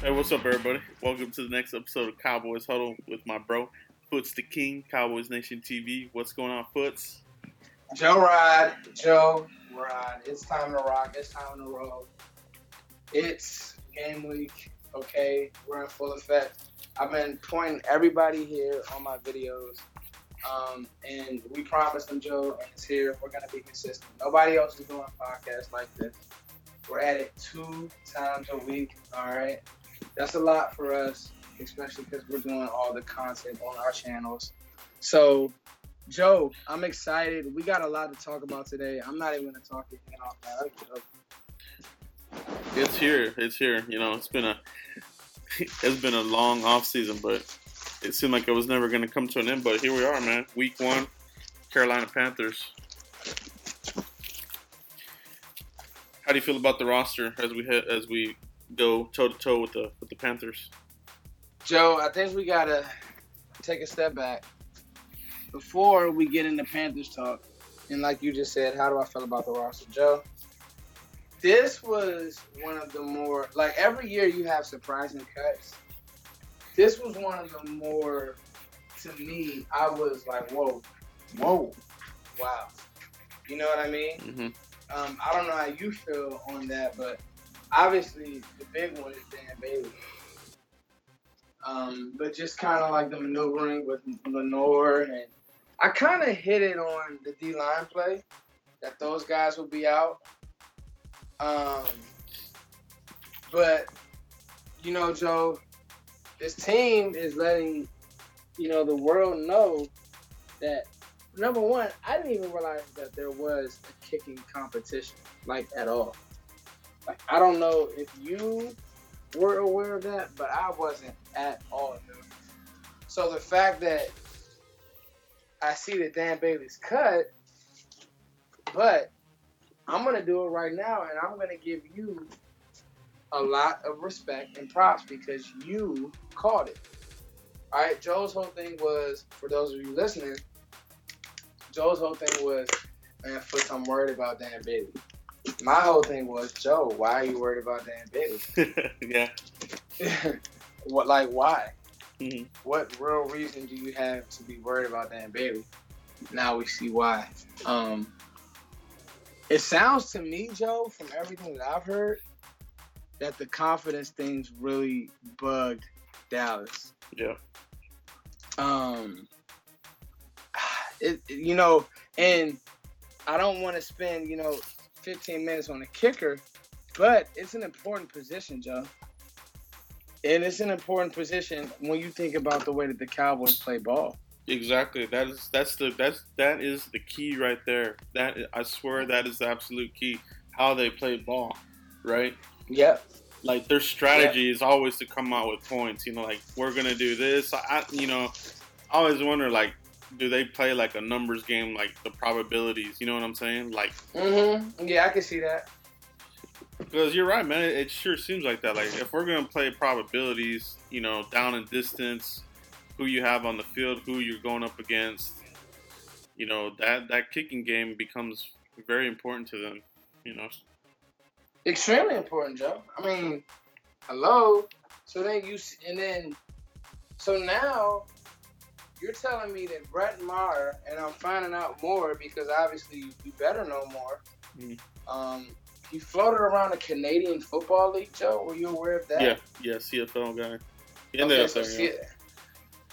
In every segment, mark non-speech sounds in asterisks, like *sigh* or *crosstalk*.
Hey, what's up, everybody? Welcome to the next episode of Cowboys Huddle with my bro, Foots the King, Cowboys Nation TV. What's going on, Foots? Joe Rod, Joe Rod. It's time to rock. It's time to roll. It's game week. Okay, we're in full effect. I've been pointing everybody here on my videos, um, and we promised them Joe, and it's here. We're gonna be consistent. Nobody else is doing podcasts like this. We're at it two times a week. All right, that's a lot for us, especially because we're doing all the content on our channels. So Joe, I'm excited. We got a lot to talk about today. I'm not even gonna talk your head off, man. It's here. It's here. You know, it's been a *laughs* it's been a long off season, but it seemed like it was never going to come to an end. But here we are, man. Week one, Carolina Panthers. How do you feel about the roster as we hit, as we go toe to toe with the with the Panthers? Joe, I think we gotta take a step back before we get into Panthers talk. And like you just said, how do I feel about the roster, Joe? This was one of the more like every year you have surprising cuts. This was one of the more to me. I was like, whoa, whoa, wow. You know what I mean? Mm-hmm. Um, I don't know how you feel on that, but obviously the big one is Dan Bailey. Um, but just kind of like the maneuvering with Lenoir, and I kind of hit it on the D line play that those guys will be out. Um, but you know, Joe, this team is letting you know the world know that number one, I didn't even realize that there was a kicking competition, like at all. Like I don't know if you were aware of that, but I wasn't at all. Dude. So the fact that I see that Dan Bailey's cut, but I'm gonna do it right now, and I'm gonna give you a lot of respect and props because you called it. All right, Joe's whole thing was for those of you listening. Joe's whole thing was, man, Foots, I'm worried about Dan Bailey. My whole thing was, Joe, why are you worried about Dan Bailey? *laughs* yeah. *laughs* what, like, why? Mm-hmm. What real reason do you have to be worried about Dan Bailey? Now we see why. Um, it sounds to me, Joe, from everything that I've heard, that the confidence things really bugged Dallas. Yeah. Um, it, you know, and I don't want to spend, you know, 15 minutes on a kicker, but it's an important position, Joe. And it's an important position when you think about the way that the Cowboys play ball. Exactly. That is that's the that's that is the key right there. That I swear that is the absolute key. How they play ball, right? Yep. Like their strategy yep. is always to come out with points. You know, like we're gonna do this. I, you know, I always wonder like, do they play like a numbers game, like the probabilities? You know what I'm saying? Like. Mm-hmm. Yeah, I can see that. Because you're right, man. It sure seems like that. Like if we're gonna play probabilities, you know, down and distance, who you have on the field, who you're going up against, you know, that that kicking game becomes very important to them. You know. Extremely important, Joe. I mean, hello. So then you and then, so now you're telling me that Brett Maher, and I'm finding out more because obviously you better know more. Mm-hmm. Um, he floated around the Canadian Football League, Joe. Were you aware of that? Yeah, yeah, CFL guy. In okay, so there,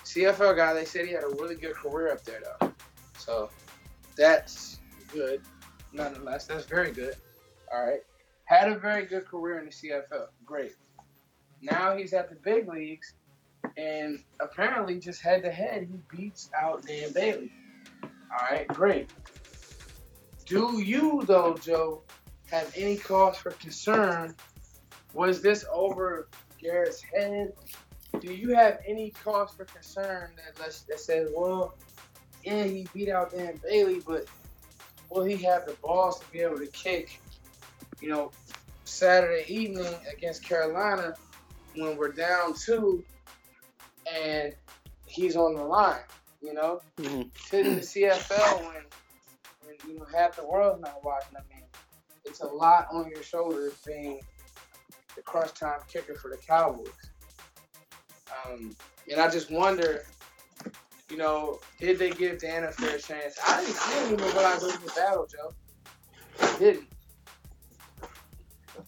C- CFL guy. They said he had a really good career up there, though. So that's good. Nonetheless, that's very good. All right, had a very good career in the CFL. Great. Now he's at the big leagues, and apparently, just head to head, he beats out Dan Bailey. All right, great. Do you though, Joe? have any cause for concern? Was this over Garrett's head? Do you have any cause for concern that that says, well, yeah, he beat out Dan Bailey, but will he have the balls to be able to kick, you know, Saturday evening against Carolina when we're down two and he's on the line, you know? Mm-hmm. To the CFL when, when you know half the world's not watching. I mean, it's a lot on your shoulders being the crunch time kicker for the Cowboys. Um, and I just wonder, you know, did they give Dan a fair chance? I didn't, I didn't even realize it was a battle, Joe. I didn't.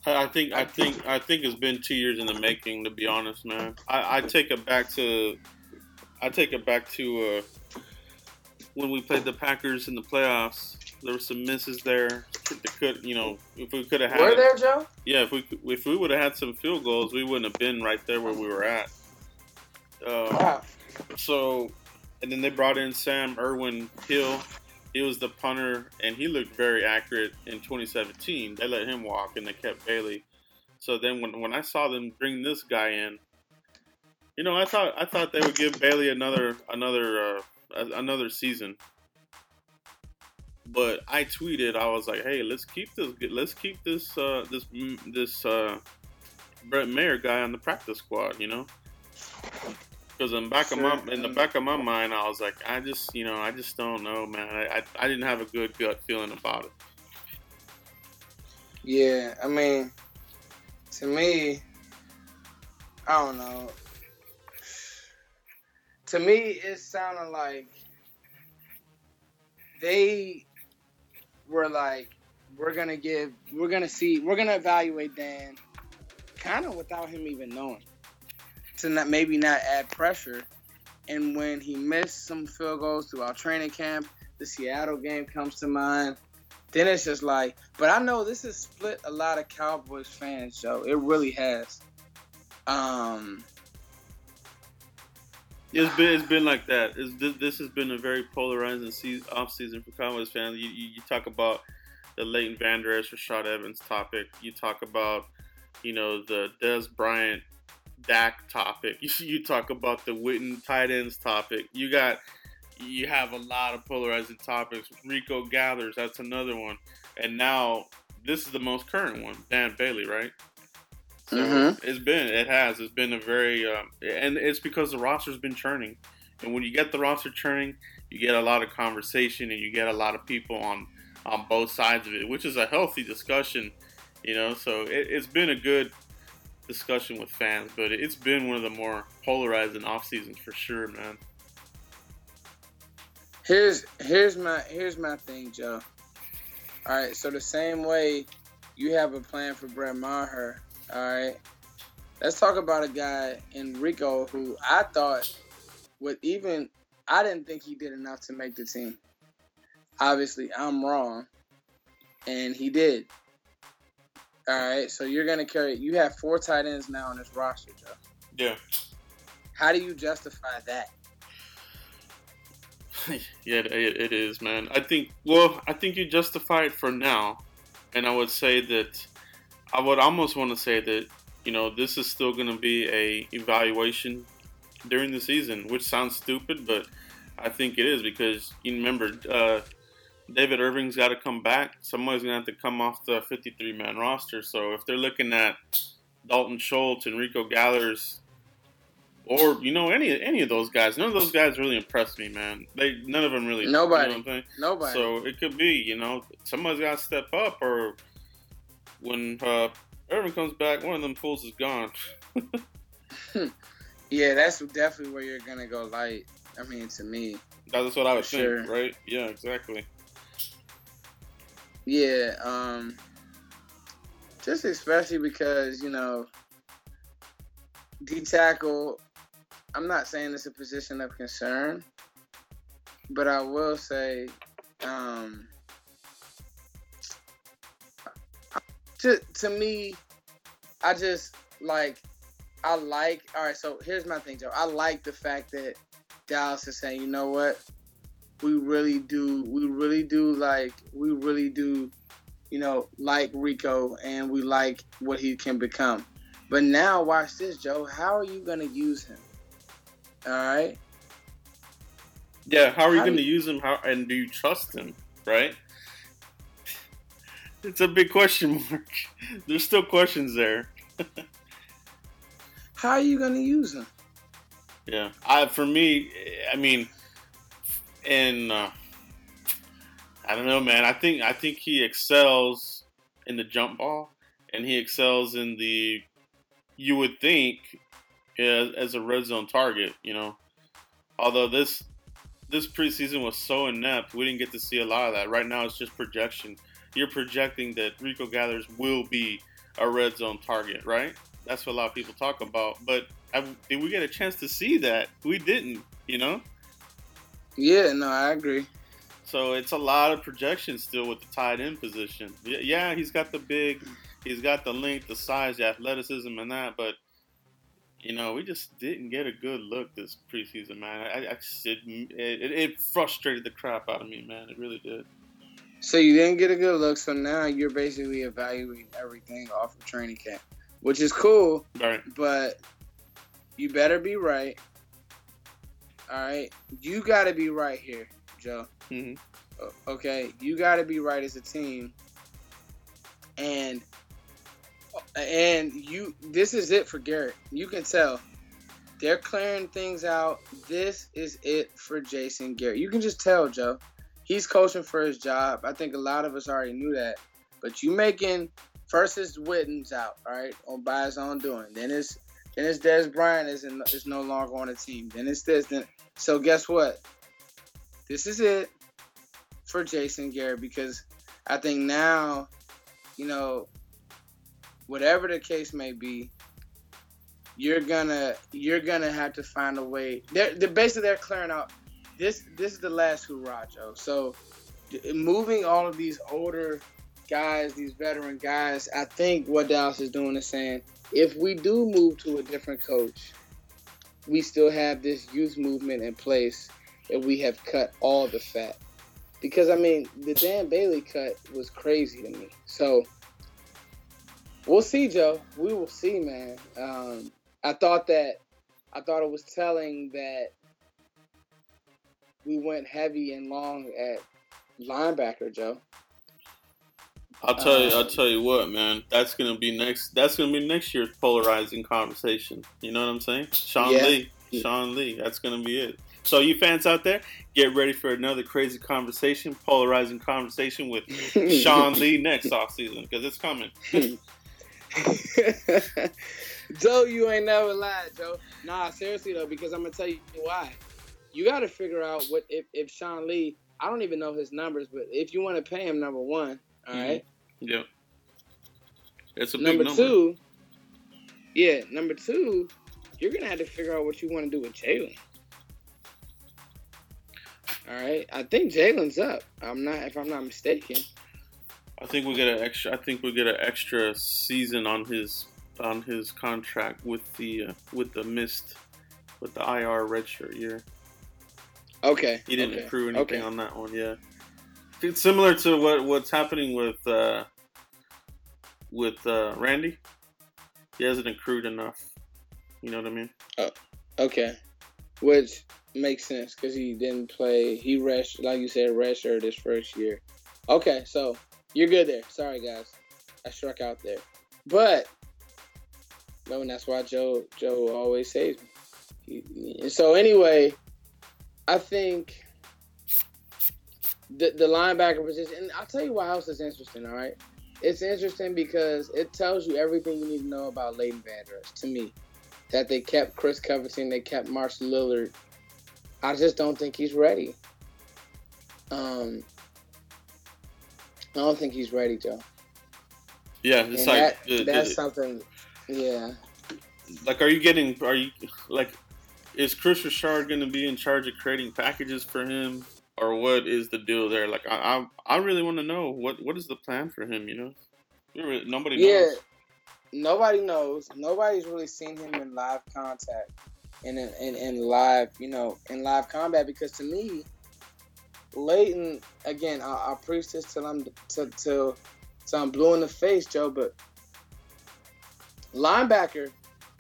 I think I think I think it's been two years in the making. To be honest, man, I, I take it back to I take it back to uh, when we played the Packers in the playoffs. There were some misses there. Could you know if we could have had were there, Joe? Yeah, if we if we would have had some field goals, we wouldn't have been right there where we were at. Uh, wow. So, and then they brought in Sam Irwin Hill he was the punter, and he looked very accurate in 2017. They let him walk, and they kept Bailey. So then, when when I saw them bring this guy in, you know, I thought I thought they would give Bailey another another uh, another season. But I tweeted, I was like, "Hey, let's keep this let's keep this uh, this this uh, Brett Maher guy on the practice squad," you know. Because in back sure. of my in the back of my mind, I was like, I just you know, I just don't know, man. I, I, I didn't have a good gut feeling about it. Yeah, I mean, to me, I don't know. To me, it sounded like they were like, we're gonna give, we're gonna see, we're gonna evaluate Dan, kind of without him even knowing to not maybe not add pressure. And when he missed some field goals throughout training camp, the Seattle game comes to mind. Then it's just like, but I know this has split a lot of Cowboys fans, so It really has. Um, it's been it's been like that. It's, this, this has been a very polarizing season, off season for Cowboys fans. You, you, you talk about the Leighton Vander Esch, Rashad Evans topic. You talk about you know the Dez Bryant Dak topic. *laughs* You, talk about the Witten tight ends topic. You got you have a lot of polarizing topics. Rico Gathers, that's another one. And now this is the most current one, Dan Bailey, right? So mm-hmm. it's been, it has, it's been a very, um, and it's because the roster's been churning. And when you get the roster churning, you get a lot of conversation and you get a lot of people on on both sides of it, which is a healthy discussion, you know. So it, it's been a good discussion with fans, but it's been one of the more polarizing off seasons for sure, man. Here's here's my here's my thing, Joe. All right, so the same way you have a plan for Brett Maher, all right. Let's talk about a guy Enrico who I thought would even I didn't think he did enough to make the team. Obviously, I'm wrong, and he did. All right, so you're gonna carry. You have four tight ends now on this roster, Joe. Yeah. How do you justify that? *laughs* yeah, it, it is, man. I think. Well, I think you justify it for now, and I would say that I would almost want to say that you know this is still going to be a evaluation during the season, which sounds stupid, but I think it is because you remember uh, David Irving's got to come back. Somebody's gonna have to come off the 53 man roster. So if they're looking at Dalton Schultz, Enrico Gathers, or you know any any of those guys, none of those guys really impressed me, man. They none of them really. Nobody. You know Nobody. So it could be, you know, somebody's got to step up, or when uh, Irving comes back, one of them fools is gone. *laughs* *laughs* yeah, that's definitely where you're gonna go light. I mean, to me. That's what I would think, sure. right? Yeah, exactly. Yeah, um, just especially because you know, D tackle. I'm not saying it's a position of concern, but I will say, um, to to me, I just like I like. All right, so here's my thing, Joe. I like the fact that Dallas is saying, you know what, we really do we really do like we really do you know like Rico and we like what he can become. But now watch this, Joe. How are you gonna use him? All right. Yeah, how are you going to use him? How and do you trust him? Right. It's a big question *laughs* mark. There's still questions there. how are you going to use him? Yeah, I for me, I mean, and uh, I don't know, man. I think I think he excels in the jump ball, and he excels in the. You would think, as, as a red zone target, you know, although this this preseason was so inept, we didn't get to see a lot of that. Right now, it's just projection. You're projecting that Rico Gathers will be a red zone target, right? That's what a lot of people talk about. But I, did we get a chance to see that? We didn't, you know. Yeah, no, I agree. So it's a lot of projection still with the tight end position. Yeah, he's got the big, he's got the length, the size, the athleticism, and that. But you know, we just didn't get a good look this preseason, man. I, I just, it, it, it frustrated the crap out of me, man. It really did. So you didn't get a good look. So now you're basically evaluating everything off of training camp, which is cool. Right. But you better be right. All right. You got to be right here, Joe. Mm-hmm. Okay. You got to be right as a team. And and you this is it for Garrett. You can tell. They're clearing things out. This is it for Jason Garrett. You can just tell, Joe. He's coaching for his job. I think a lot of us already knew that. But you making first is Witten's out, all right, on by his own doing. Then it's then it's Dez Bryant is in, is no longer on the team. Then it's this. Then so guess what? This is it for Jason Garrett because I think now, you know, whatever the case may be, you're gonna you're gonna have to find a way. They're, they're basically they're clearing out. This this is the last hurrah, Joe. So moving all of these older guys, these veteran guys, I think what Dallas is doing is saying if we do move to a different coach, we still have this youth movement in place and we have cut all the fat. Because I mean, the Dan Bailey cut was crazy to me. So We'll see, Joe. We will see, man. Um, I thought that I thought it was telling that we went heavy and long at linebacker, Joe. I'll tell you. I'll um, tell you what, man. That's gonna be next. That's gonna be next year's polarizing conversation. You know what I'm saying? Sean yeah. Lee. Sean Lee. That's gonna be it. So you fans out there, get ready for another crazy conversation, polarizing conversation with *laughs* Sean Lee next offseason because it's coming. *laughs* *laughs* Joe, you ain't never lied, Joe. Nah, seriously though, because I'm gonna tell you why. You got to figure out what if if Sean Lee. I don't even know his numbers, but if you want to pay him number one, all mm-hmm. right. Yeah. It's a number, number two. Yeah, number two, you're gonna have to figure out what you want to do with Jaylon. All right, I think Jaylon's up. I'm not, if I'm not mistaken. I think we get an extra. I think we get an extra season on his on his contract with the uh, with the missed with the IR redshirt year. Okay. He didn't okay. accrue anything okay. on that one. Yeah. It's similar to what what's happening with uh, with uh, Randy. He hasn't accrued enough. You know what I mean? Oh, okay. Which makes sense because he didn't play. He rest, like you said, redshirt his first year. Okay, so you're good there. Sorry, guys. I struck out there. But, no, and that's why Joe Joe always saves me. So, anyway, I think the, the linebacker position, and I'll tell you why else is interesting, all right? It's interesting because it tells you everything you need to know about Leighton Vander Esch, to me. That they kept Chris Covington, they kept March-Lillard. I just don't think he's ready. Um, I don't think he's ready, Joe. Yeah, it's and like that, that's something. Yeah. Like, are you getting? Are you like? Is Kris Richard going to be in charge of creating packages for him, or what is the deal there? Like, I I, I really want to know what what is the plan for him. You know, really, nobody knows. Yeah, nobody knows. Nobody's really seen him in live contact, and in, in, in live, you know, in live combat. Because to me, Leighton, again, I'll, I'll preach this till I'm till, till, till I'm blue in the face, Joe. But linebacker,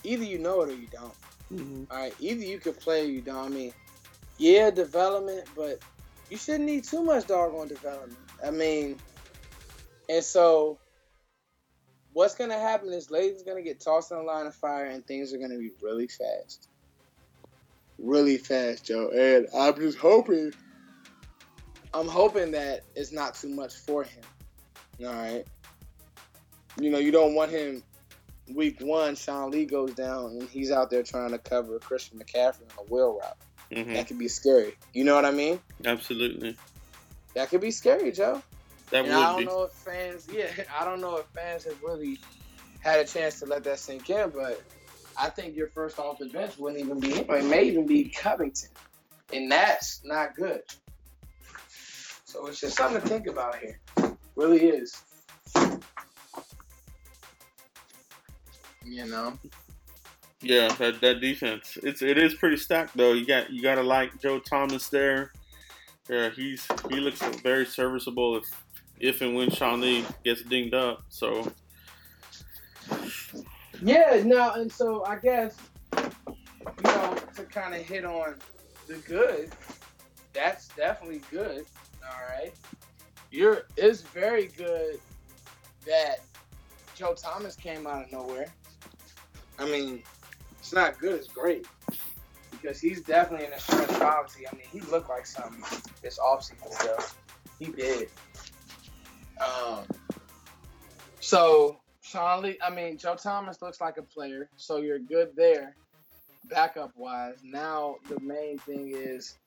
either you know it or you don't. Mm-hmm. All right, either you can play or you don't. I mean, yeah, development, but you shouldn't need too much doggone development. I mean, and so what's gonna happen is Leighton's gonna get tossed in the line of fire, and things are gonna be really fast, really fast, Joe. And I'm just hoping I'm hoping that it's not too much for him. All right. you know, you don't want him week one, Sean Lee goes down and he's out there trying to cover Christian McCaffrey on a wheel route. Hmm That could be scary. You know what I mean? Absolutely. That could be scary, Joe. That And I don't be. know if fans, yeah, *laughs* I don't know if fans have really had a chance to let that sink in, but I think your first off the bench wouldn't even be him. It may even be Covington, and that's not good. So it's just something to think about here. Really is. You know. Yeah, that, that defense. It's it is pretty stacked though. You got you gotta like Joe Thomas there. Yeah, he's he looks very serviceable if if and when Sean Lee gets dinged up. So Yeah, no, and so I guess you know to kind of hit on the good, that's definitely good. All right, you're it's very good that Joe Thomas came out of nowhere. I mean, it's not good; it's great because he's definitely an insurance policy. I mean, he looked like something this offseason, so he did. Um, so Sean Lee, I mean, Joe Thomas looks like a player, so you're good there, backup wise. Now the main thing is,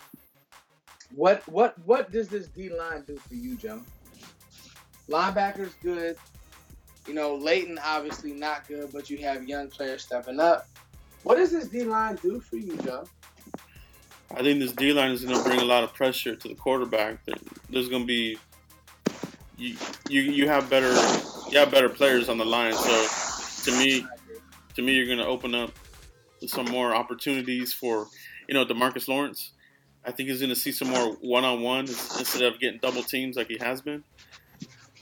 what what what does this D line do for you, Joe? Linebackers good. You know, Leighton obviously not good, but you have young players stepping up. What does this D line do for you, Joe? I think this D line is going to bring a lot of pressure to the quarterback. There's going to be you, you you have better you have better players on the line. So to me, to me, you're going to open up some more opportunities for you know Demarcus Lawrence. I think he's going to see some more one on one instead of getting double teams like he has been.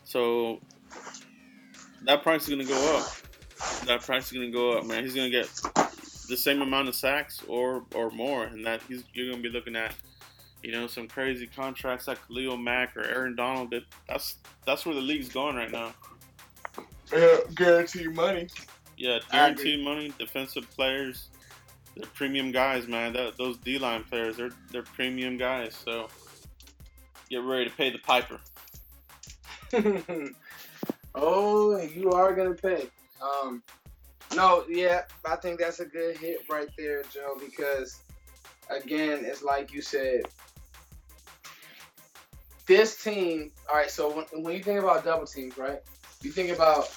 So that price is going to go up. That price is going to go up, man. He's going to get the same amount of sacks or or more, and that he's you're gonna be looking at, you know, some crazy contracts like Khalil Mack or Aaron Donald. That that's that's where the league's going right now. Yeah, guarantee money. Yeah, guaranteed money, defensive players, they're premium guys, man. That, those D line players, they're they're premium guys. So get ready to pay the piper. *laughs* oh, you are gonna pay. Um, no, yeah, I think that's a good hit right there, Joe. Because again, it's like you said, this team. All right, so when, when you think about double teams, right? You think about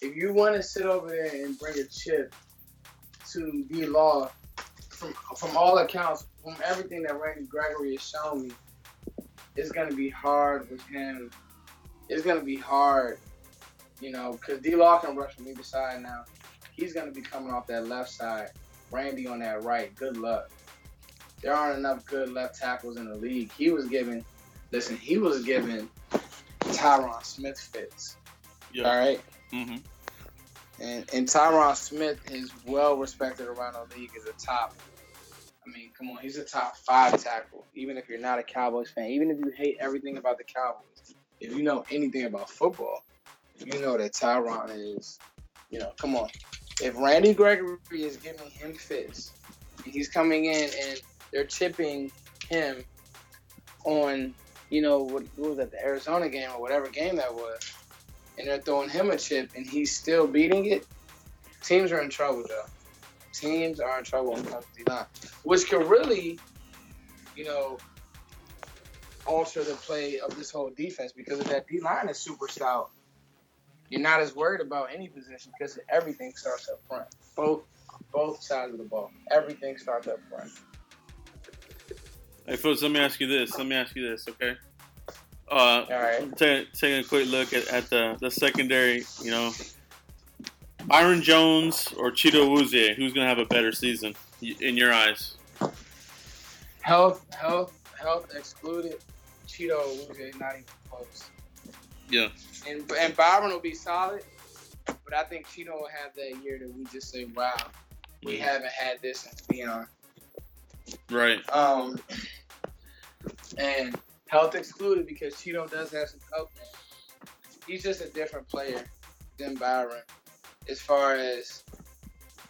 if you want to sit over there and bring a chip to D Law. From from all accounts, from everything that Randy Gregory has shown me, it's gonna be hard with him. It's gonna be hard you know, because D Law can rush from either side now. He's going to be coming off that left side. Randy on that right. Good luck. There aren't enough good left tackles in the league. He was giving, listen, he was giving Tyron Smith fits. Yeah. All right. hmm And, and Tyron Smith is well respected around the league as a top. I mean, come on, he's a top five tackle. Even if you're not a Cowboys fan, even if you hate everything about the Cowboys, if you know anything about football, you know that Tyron is, you know, come on. If Randy Gregory is giving him fits, he's coming in and they're tipping him on, you know, what, what was that, the Arizona game or whatever game that was, and they're throwing him a chip and he's still beating it, teams are in trouble, though. Teams are in trouble on the D-line, which could really, you know, alter the play of this whole defense because if that D-line is super stout, you're not as worried about any position because everything starts up front. Both both sides of the ball. Everything starts up front. Hey, folks, let me ask you this. Let me ask you this, okay? Uh, All right. take, taking a quick look at, at the, the secondary, you know, Byron Jones or Chido Awuzie, who's going to have a better season in your eyes? Health, health, health excluded. Chido Awuzie not even close. Yeah. And and Byron will be solid, but I think Chido will have that year that we just say, wow, we haven't had this since Deion. Right. Um, and health excluded because Chido does have some health. He's just a different player than Byron as far as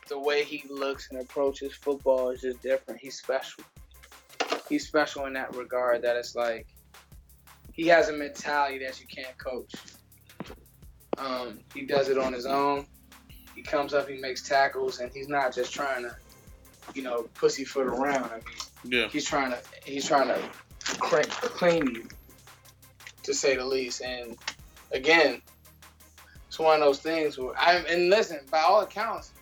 the way he looks and approaches football is just different. He's special. He's special in that regard that it's like he has a mentality that you can't coach. Um, he does it on his own. He comes up, he makes tackles, and he's not just trying to, you know, pussyfoot around. I mean, Yeah. he's trying to he's trying to clean, clean you, to say the least. And again, it's one of those things where I and listen, by all accounts,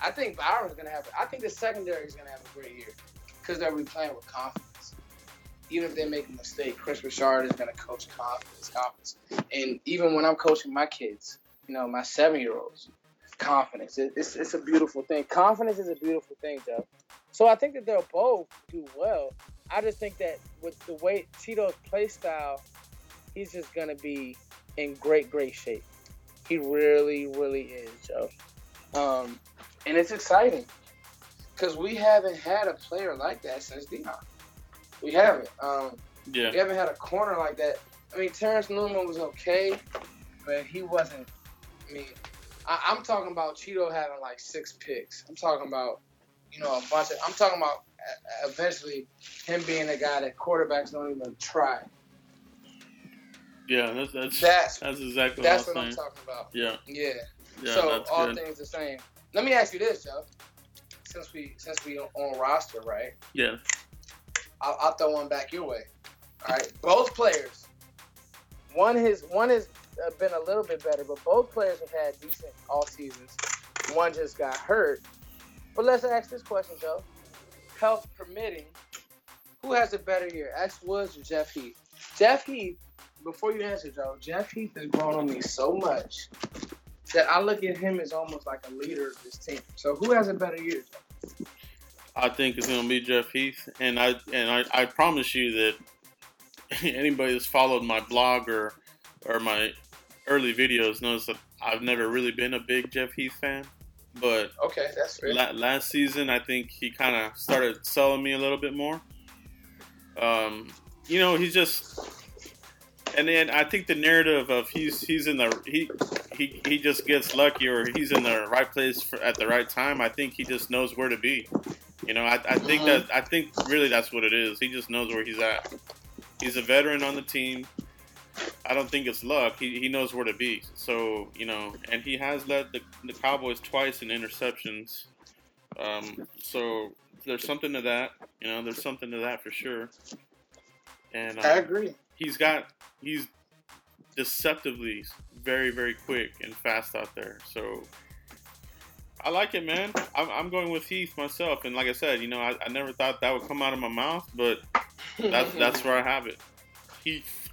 I think Byron's gonna have. I think the secondary is gonna have a great year because they'll be playing with confidence. Even if they make a mistake, Kris Richard is gonna coach confidence, confidence. And even when I'm coaching my kids, you know, my seven year olds, confidence. It, it's it's a beautiful thing. Confidence is a beautiful thing, Joe. So I think that they'll both do well. I just think that with the way Chido's play style, he's just gonna be in great, great shape. He really, really is, Joe. Um, and it's exciting because we haven't had a player like that since Deion. We haven't. Um, Yeah. we haven't had a corner like that. I mean, Terence Newman was okay, but he wasn't. I mean, I, I'm talking about Chido having like six picks. I'm talking about, you know, a bunch of. I'm talking about uh, eventually him being a guy that quarterbacks don't even try. Yeah. That's that's That's that's exactly that's what what I'm I'm talking about. Yeah. Yeah. Yeah. so all good. things the same. Let me ask you this, Joe. Since we since we on roster, right? Yeah. I'll, I'll throw one back your way. All right, both players. One has one has uh, been a little bit better, but both players have had decent all seasons. One just got hurt. But let's ask this question, Joe. Health permitting, who has a better year, X Woods or Jeff Heath? Jeff Heath. Before you answer, Joe, Jeff Heath has grown on me so much that I look at him as almost like a leader of this team. So who has a better year? Joe? I think it's gonna be Jeff Heath, and I and I, I promise you that *laughs* anybody that's followed my blog or or my early videos knows that I've never really been a big Jeff Heath fan. But Okay, that's la- last season, I think he kind of started selling me a little bit more. Um, you know, he's just, and then I think the narrative of he's he's in the he he he just gets lucky or he's in the right place for, at the right time. I think he just knows where to be. You know, I, I think Mhm. that I think really that's what it is. He just knows where he's at. He's a veteran on the team. I don't think it's luck. He, he knows where to be. So you know, and he has led the, the Cowboys twice in interceptions. Um, so there's something to that. You know, there's something to that for sure. And I uh, agree. he's got he's deceptively very very quick and fast out there. So I like it, man. I'm, I'm going with Heath myself, and like I said, you know, I, I never thought that would come out of my mouth, but that's *laughs* that's where I have it. Heath.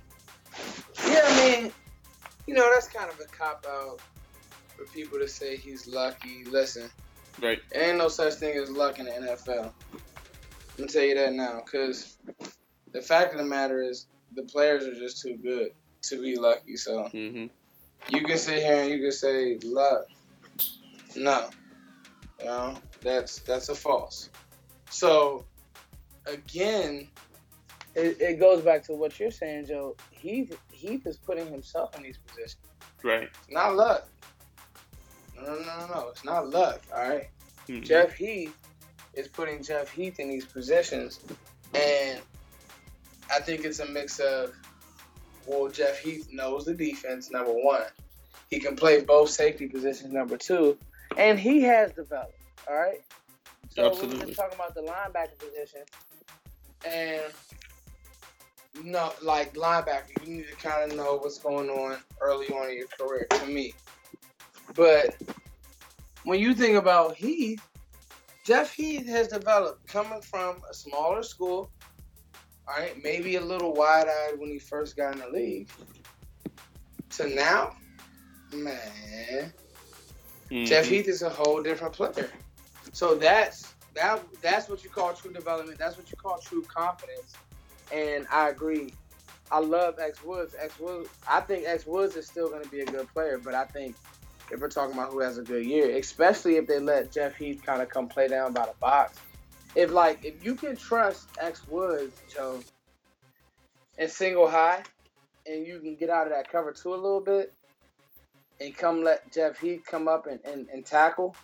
Yeah, I mean, you know, that's kind of a cop out for people to say he's lucky. Listen, Right. there ain't no such thing as luck in the NFL. I'm gonna tell you that now, because the fact of the matter is the players are just too good to be lucky. So hmm you can sit here and you can say luck. No, no, that's that's a false. So again, it, it goes back to what you're saying, Joe. Heath Heath is putting himself in these positions. Right. It's not luck. No, no, no, no. It's not luck. All right? Mhm. Jeff Heath is putting Jeff Heath in these positions, and I think it's a mix of well, Jeff Heath knows the defense. Number one, he can play both safety positions. Number two, and he has developed. All right. So we were Absolutely. just talking about the linebacker position, and no, like linebacker, you need to kind of know what's going on early on in your career. To me, but when you think about Heath, Jeff Heath has developed coming from a smaller school. All right, maybe a little wide-eyed when he first got in the league, to now, man, Mhm. Jeff Heath is a whole different player. So that's that that's what you call true development. That's what you call true confidence. And I agree. I love X Woods. X Woods. I think X Woods is still going to be a good player, but I think if we're talking about who has a good year, especially if they let Jeff Heath kind of come play down by the box, if like if you can trust X Woods, Joe, and single high, and you can get out of that cover two a little bit, and come let Jeff Heath come up and, and, and tackle,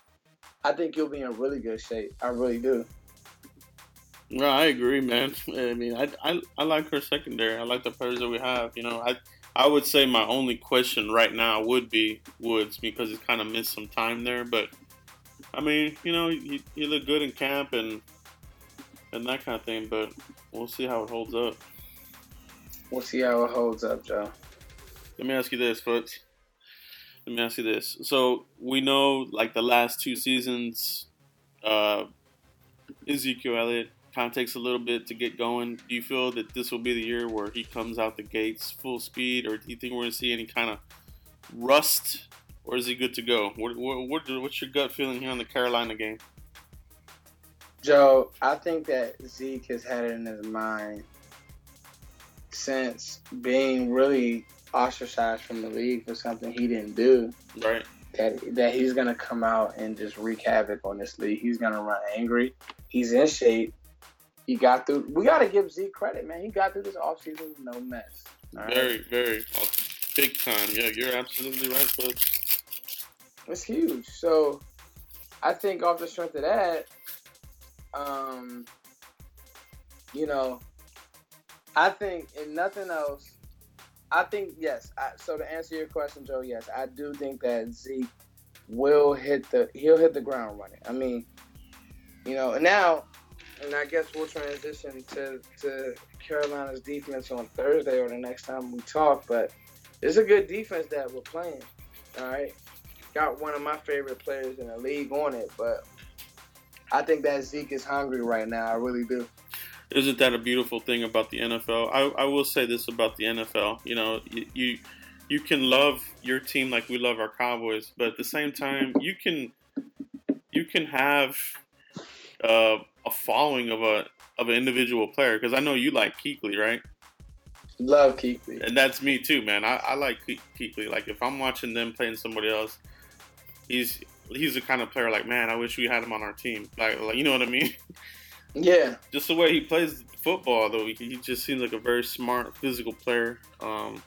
I think you'll be in really good shape. I really do. No, I agree, man. I mean, I, I, I like her secondary. I like the players that we have. You know, I I would say my only question right now would be Woods because he's kind of missed some time there. But I mean, you know, he, he looked good in camp and and that kind of thing. But we'll see how it holds up. We'll see how it holds up, Joe. Let me ask you this, Foots. Let me ask you this. So we know, like the last two seasons, uh, Ezekiel Elliott kind of takes a little bit to get going. Do you feel that this will be the year where he comes out the gates full speed, or do you think we're going to see any kind of rust, or is he good to go? What, what, what, what's your gut feeling here on the Carolina game? Joe, I think that Zeke has had it in his mind since being really ostracized from the league for something he didn't do. Right. That, that he's gonna come out and just wreak havoc on this league. He's gonna run angry. He's in shape. He got through. We got to give Zeke credit, man. He got through this offseason with no mess. Very, very big time. Yeah, you're absolutely right, folks. It's huge. So, I think off the strength of that, um, you know, I think if nothing else, I think yes. I, so to answer your question, Joe, yes, I do think that Zeke will hit the he'll hit the ground running. I mean, you know, and now and I guess we'll transition to, to Carolina's defense on Thursday or the next time we talk. But it's a good defense that we're playing. All right, got one of my favorite players in the league on it, but I think that Zeke is hungry right now. I really do. Isn't that a beautiful thing about the NFL? I, I will say this about the NFL. You know, you, you you can love your team like we love our Cowboys, but at the same time, you can you can have uh, a following of a of an individual player because I know you like Kuechly, right? Love Kuechly, and that's me too, man. I, I like Kuechly. Like if I'm watching them playing somebody else, he's he's the kind of player like, man, I wish we had him on our team. Like, like you know what I mean? *laughs* Yeah. Just the way he plays football, though, he, he just seems like a very smart, physical player. Um,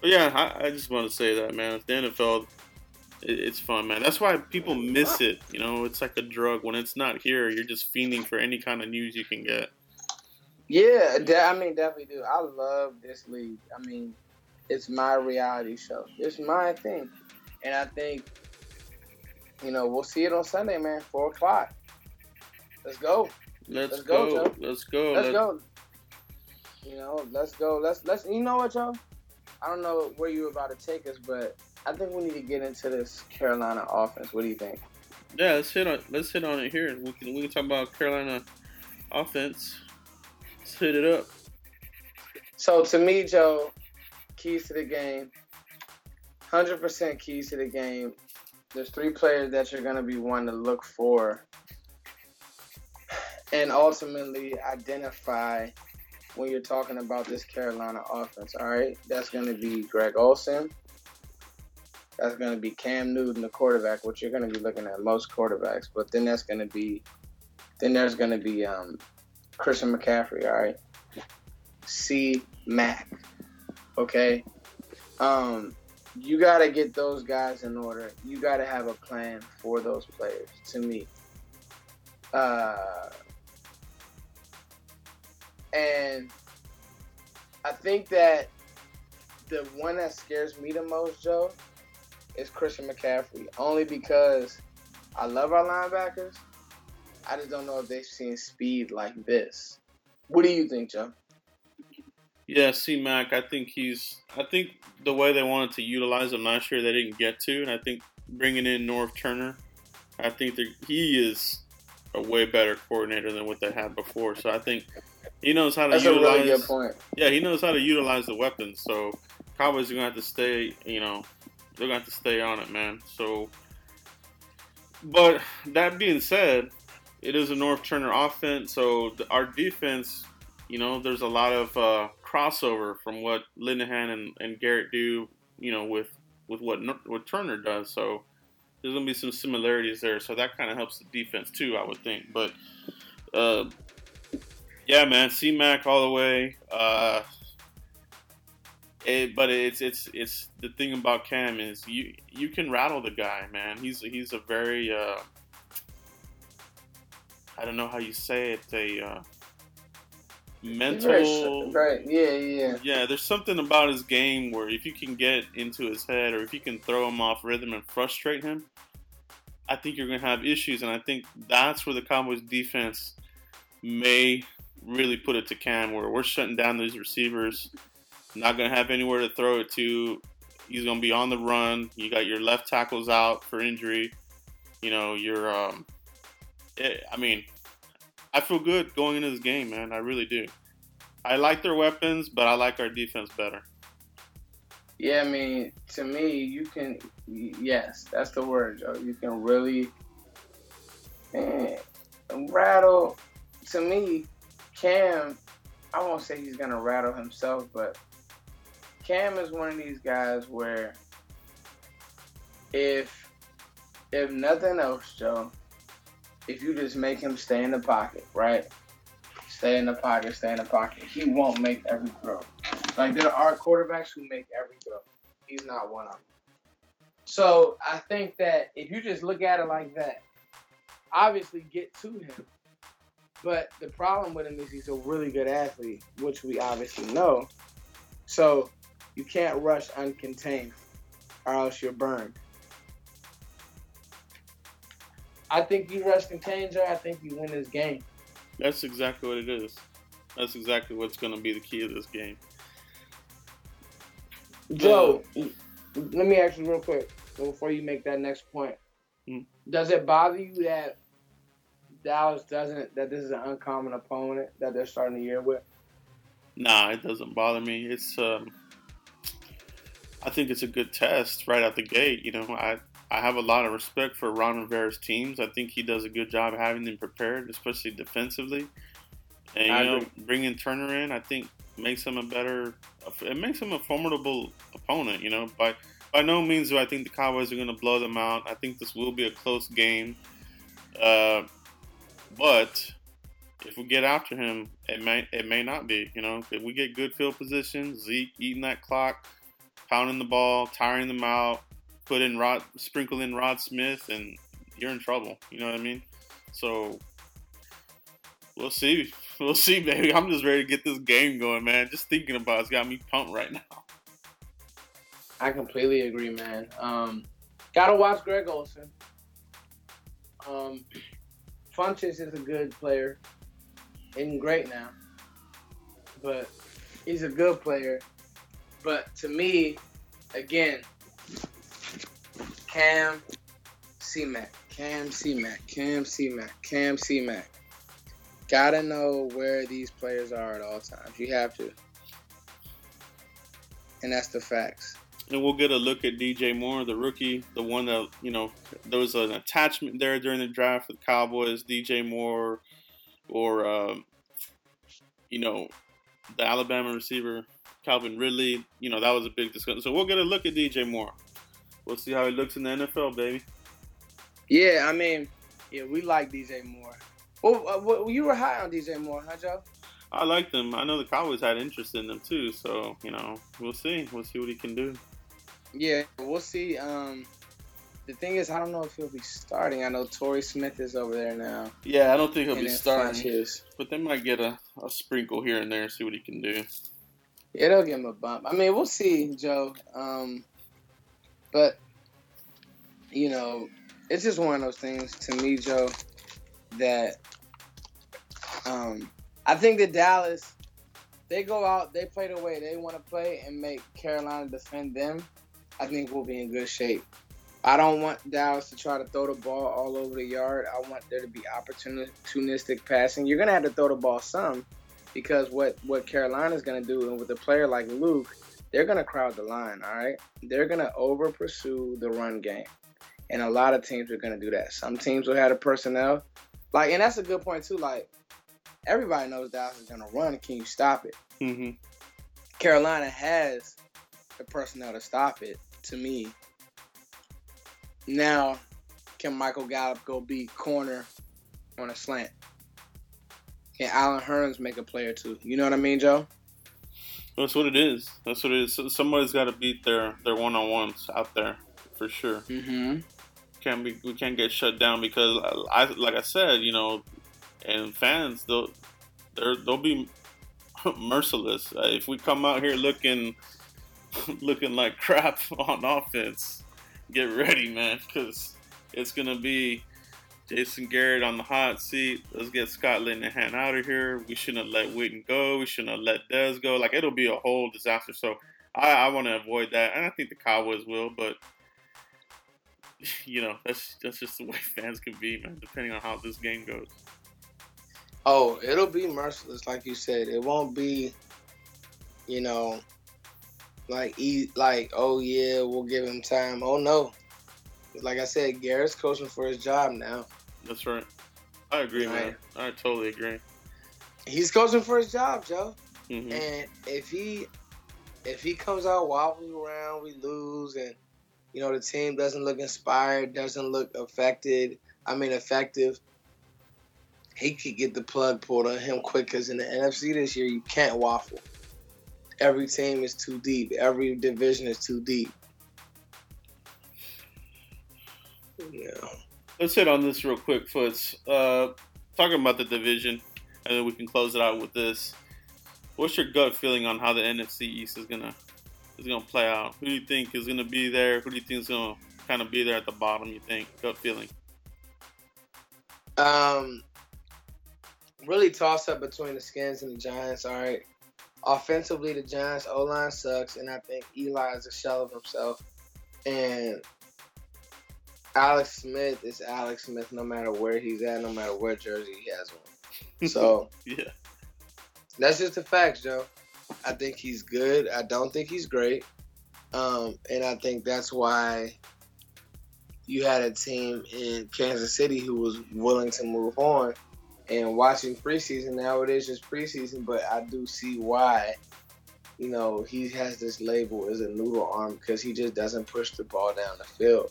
but yeah, I, I just want to say that, man. The NFL it's fun, man. That's why people miss it. You know, it's like a drug. When it's not here, you're just fiending for any kind of news you can get. Yeah, I mean, definitely do. I love this league. I mean, it's my reality show. It's my thing, and I think, you know, we'll see it on Sunday, man. Four o'clock. Let's go. Let's, let's go. go Joe. Let's go. Let's, let's go. You know, let's go. Let's let's. You know what, Joe? I don't know where you're about to take us, but I think we need to get into this Carolina offense. What do you think? Yeah, let's hit on let's hit on it here. We can we can talk about Carolina offense. Let's hit it up. So to me, Joe, keys to the game. Hundred percent keys to the game. There's three players that you're gonna be one to look for, and ultimately identify when you're talking about this Carolina offense. All right, that's gonna be Greg Olsen. That's going to be Cam Newton, the quarterback, which you're going to be looking at most quarterbacks. But then that's going to be, then there's going to be um, Christian McCaffrey. All right, C Mac. Okay, um, you got to get those guys in order. You got to have a plan for those players. To me, uh, and I think that the one that scares me the most, Joe, is Christian McCaffrey, only because I love our linebackers. I just don't know if they've seen speed like this. What do you think, Joe? Yeah, C Mac. I think he's. I think the way they wanted to utilize him last year, they didn't get to, and I think bringing in Norv Turner, I think that he is a way better coordinator than what they had before. So I think he knows how to That's utilize. A really good point. Yeah, he knows how to utilize the weapons. So Cowboys are gonna have to stay, you know, they're to have to stay on it, man. So, but that being said, it is a Norv Turner offense. So the, our defense, you know, there's a lot of uh, crossover from what Linehan and, and Garrett do, you know, with with what what Turner does. So there's gonna be some similarities there. So that kind of helps the defense too, I would think. But uh, yeah, man, C Mac all the way. Uh, it, but it's it's it's the thing about Cam is you you can rattle the guy, man. He's he's a very uh, I don't know how you say it a uh, mental. Right. Yeah, yeah. Yeah, there's something about his game where if you can get into his head or if you can throw him off rhythm and frustrate him, I think you're going to have issues. And I think that's where the Cowboys defense may really put it to Cam, where we're shutting down these receivers, not going to have anywhere to throw it to. He's going to be on the run. You got your left tackles out for injury. You know, you're, um, it, I mean, I feel good going into this game, man. I really do. I like their weapons, but I like our defense better. Yeah, I mean, to me, you can. Yes, that's the word, Joe. You can really man, rattle. To me, Cam. I won't say he's gonna rattle himself, but Cam is one of these guys where if if nothing else, Joe, if you just make him stay in the pocket, right? Stay in the pocket, stay in the pocket. He won't make every throw. Like there are quarterbacks who make every throw. He's not one of them. So I think that if you just look at it like that, obviously get to him. But the problem with him is he's a really good athlete, which we obviously know. So you can't rush uncontained, or else you're burned. I think you rush contain Joe. I think you win this game. That's exactly what it is. That's exactly what's going to be the key of this game. Joe, uh, let me ask you real quick before you make that next point. Hmm? Does it bother you that Dallas doesn't that this is an uncommon opponent that they're starting the year with? Nah, it doesn't bother me. It's um, I think it's a good test right out the gate. You know, I I have a lot of respect for Ron Rivera's teams. I think he does a good job having them prepared, especially defensively. And you know, bringing Turner in, I think makes him a better. It makes him a formidable opponent. You know, by by no means do I think the Cowboys are going to blow them out. I think this will be a close game. Uh, but if we get after him, it may it may not be. You know, if we get good field position, Zeke eating that clock, pounding the ball, tiring them out, put in Rod, sprinkle in Rod Smith, and you're in trouble. You know what I mean? So we'll see. *laughs* We'll see, baby. I'm just ready to get this game going, man. Just thinking about it's got me pumped right now. I completely agree, man. Um, gotta watch Greg Olsen. Um, Funchess is a good player. Isn't great now, but he's a good player. But to me, again, Cam C-Mac, Cam C-Mac, Cam C-Mac, Cam C-Mac. Gotta know where these players are at all times. You have to. And that's the facts. And we'll get a look at DJ Moore, the rookie, the one that, you know, there was an attachment there during the draft with Cowboys, DJ Moore, or, um, you know, the Alabama receiver, Calvin Ridley. You know, that was a big discussion. So we'll get a look at DJ Moore we'll see how he looks in the NFL, baby. Yeah, I mean, yeah, we like DJ Moore. Well, uh, well you were high on DJ Moore, huh, Joe? I like them. I know the Cowboys had interest in them too, so you know, we'll see. We'll see what he can do. Yeah, we'll see. Um, the thing is, I don't know if he'll be starting. I know Torrey Smith is over there now. Yeah, I don't think he'll be starting. But they might get a, a sprinkle here and there and see what he can do. Yeah, they'll give him a bump. I mean, we'll see, Joe. Um, but you know, it's just one of those things to me, Joe, that um, I think that Dallas, they go out, they play the way they want to play, and make Carolina defend them. I think we'll be in good shape. I don't want Dallas to try to throw the ball all over the yard. I want there to be opportunistic passing. You're gonna have to throw the ball some, because what what Carolina's gonna do, and with a player like Luke, they're going to crowd the line, all right? They're going to over pursue the run game. And a lot of teams are going to do that. Some teams will have the personnel. Like, and that's a good point, too. Like, everybody knows Dallas is going to run. Can you stop it? Mm-hmm. Carolina has the personnel to stop it, to me. Now, can Michael Gallup go beat corner on a slant? Can Allen Hurns make a play or two? You know what I mean, Joe? That's what it is. That's what it is. Somebody's got to beat their their one on ones out there for sure. Mm-hmm. Can't be we can't get shut down because I like I said, you know, and fans they'll they'll be *laughs* merciless. Uh, if we come out here looking *laughs* looking like crap *laughs* on offense, get ready, man, because it's gonna be Jason Garrett on the hot seat. Let's get Scott Linehan out of here. We shouldn't have let Witten go. We shouldn't have let Dez go. Like it'll be a whole disaster. So I, I want to avoid that, and I think the Cowboys will. But *laughs* you know, that's that's just the way fans can be, man. Depending on how this game goes. Oh, it'll be merciless, like you said. It won't be, you know, like like oh yeah, we'll give him time. Oh no, like I said, Garrett's coaching for his job now. That's right. I agree, right. man. I totally agree. He's coaching for his job, Joe. Mm-hmm. And if he if he comes out wobbling around, we lose, and you know the team doesn't look inspired, doesn't look affected. I mean, effective. He could get the plug pulled on him quick because in the NFC this year you can't waffle. Every team is too deep. Every division is too deep. Yeah. Let's hit on this real quick, Foots. Uh, talking about the division, and then we can close it out with this. What's your gut feeling on how the NFC East is gonna is gonna play out? Who do you think is gonna be there? Who do you think is gonna kind of be there at the bottom? You think gut feeling? Um, really toss up between the Skins and the Giants. All right, offensively, the Giants O line sucks, and I think Eli is a shell of himself. And Alex Smith is Alex Smith no matter where he's at, no matter what jersey he has on. *laughs* So yeah, that's just the facts, Joe. I think he's good. I don't think he's great, um, and I think that's why you had a team in Kansas City who was willing to move on. And watching preseason now, it is just preseason, but I do see why you know, he has this label as a noodle arm because he just doesn't push the ball down the field.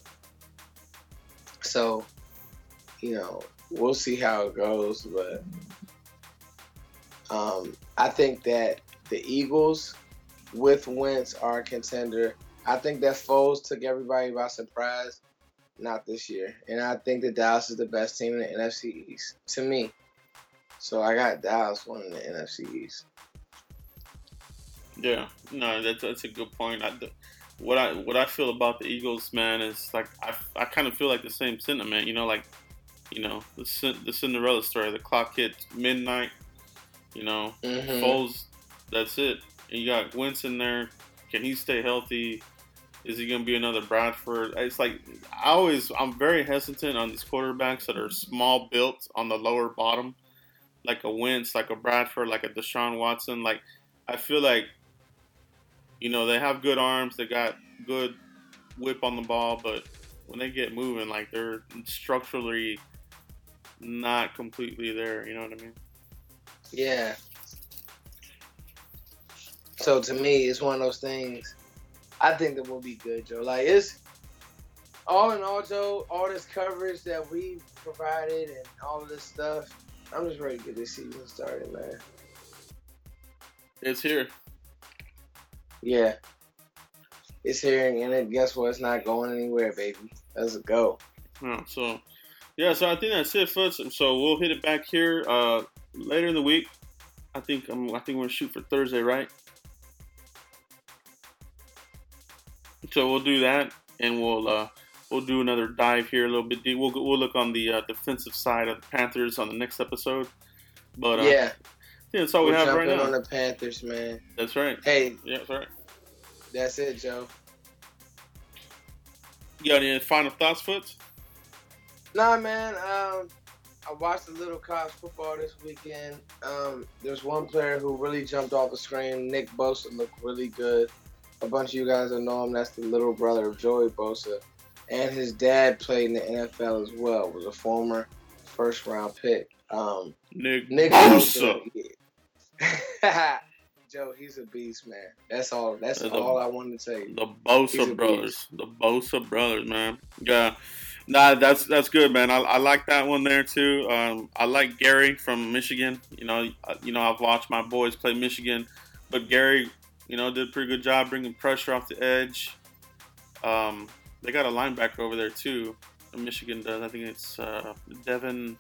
So, you know, we'll see how it goes, but um, I think that the Eagles with Wentz are a contender. I think that Foles took everybody by surprise, not this year. And I think that Dallas is the best team in the NFC East to me. So I got Dallas winning the NFC East. Yeah, no, that's that's a good point. I, what I what I feel about the Eagles, man, is like I, I kind of feel like the same sentiment. You know, like you know the the Cinderella story. The clock hits midnight. You know, mm-hmm. Foles. That's it. And you got Wentz in there. Can he stay healthy? Is he going to be another Bradford? It's like I always I'm very hesitant on these quarterbacks that are small built on the lower bottom, like a Wentz, like a Bradford, like a Deshaun Watson. Like I feel like you know, they have good arms. They got good whip on the ball, but when they get moving, like they're structurally not completely there. You know what I mean? Yeah. So to me, it's one of those things. I think that will be good, Joe. Like it's all in all, Joe. All this coverage that we provided and all of this stuff. I'm just ready to get this season started, man. It's here. Yeah. It's here, and it, guess what? It's not going anywhere, baby. Let's go. Oh, so, yeah, so I think that's it, folks. So we'll hit it back here uh, later in the week. I think I'm. I think we're gonna shoot for Thursday, right? So we'll do that, and we'll uh, we'll do another dive here a little bit deep. We'll we'll look on the uh, defensive side of the Panthers on the next episode. But uh, yeah, yeah, that's all we we have right now. on the Panthers, man. That's right. Hey, yeah, that's right. That's it, Joe. You got any final thoughts, Foots? Nah, man. Um, I watched a little college football this weekend. Um, there's one player who really jumped off the screen. Nick Bosa looked really good. A bunch of you guys will know him. That's the little brother of Joey Bosa, and his dad played in the NFL as well. Was a former first round pick. Um, Nick, Nick Bosa. *laughs* Joe, he's a beast, man. That's all. That's the, all I wanted to say. The Bosa brothers, the Bosa brothers, man. Yeah, nah, that's that's good, man. I, I like that one there too. Um, I like Gary from Michigan. You know, uh, you know, I've watched my boys play Michigan, but Gary, you know, did a pretty good job bringing pressure off the edge. Um, they got a linebacker over there too. Michigan does. I think it's uh, Devin.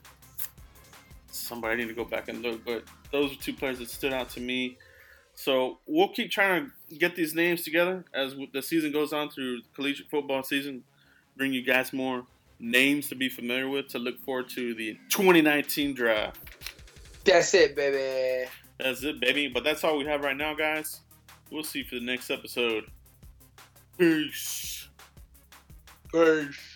Somebody I need to go back and look, but those are two players that stood out to me. So we'll keep trying to get these names together as the season goes on through collegiate football season. Bring you guys more names to be familiar with to look forward to the 2019 draft. That's it, baby. That's it, baby. But that's all we have right now, guys. We'll see you for the next episode. Peace. Peace.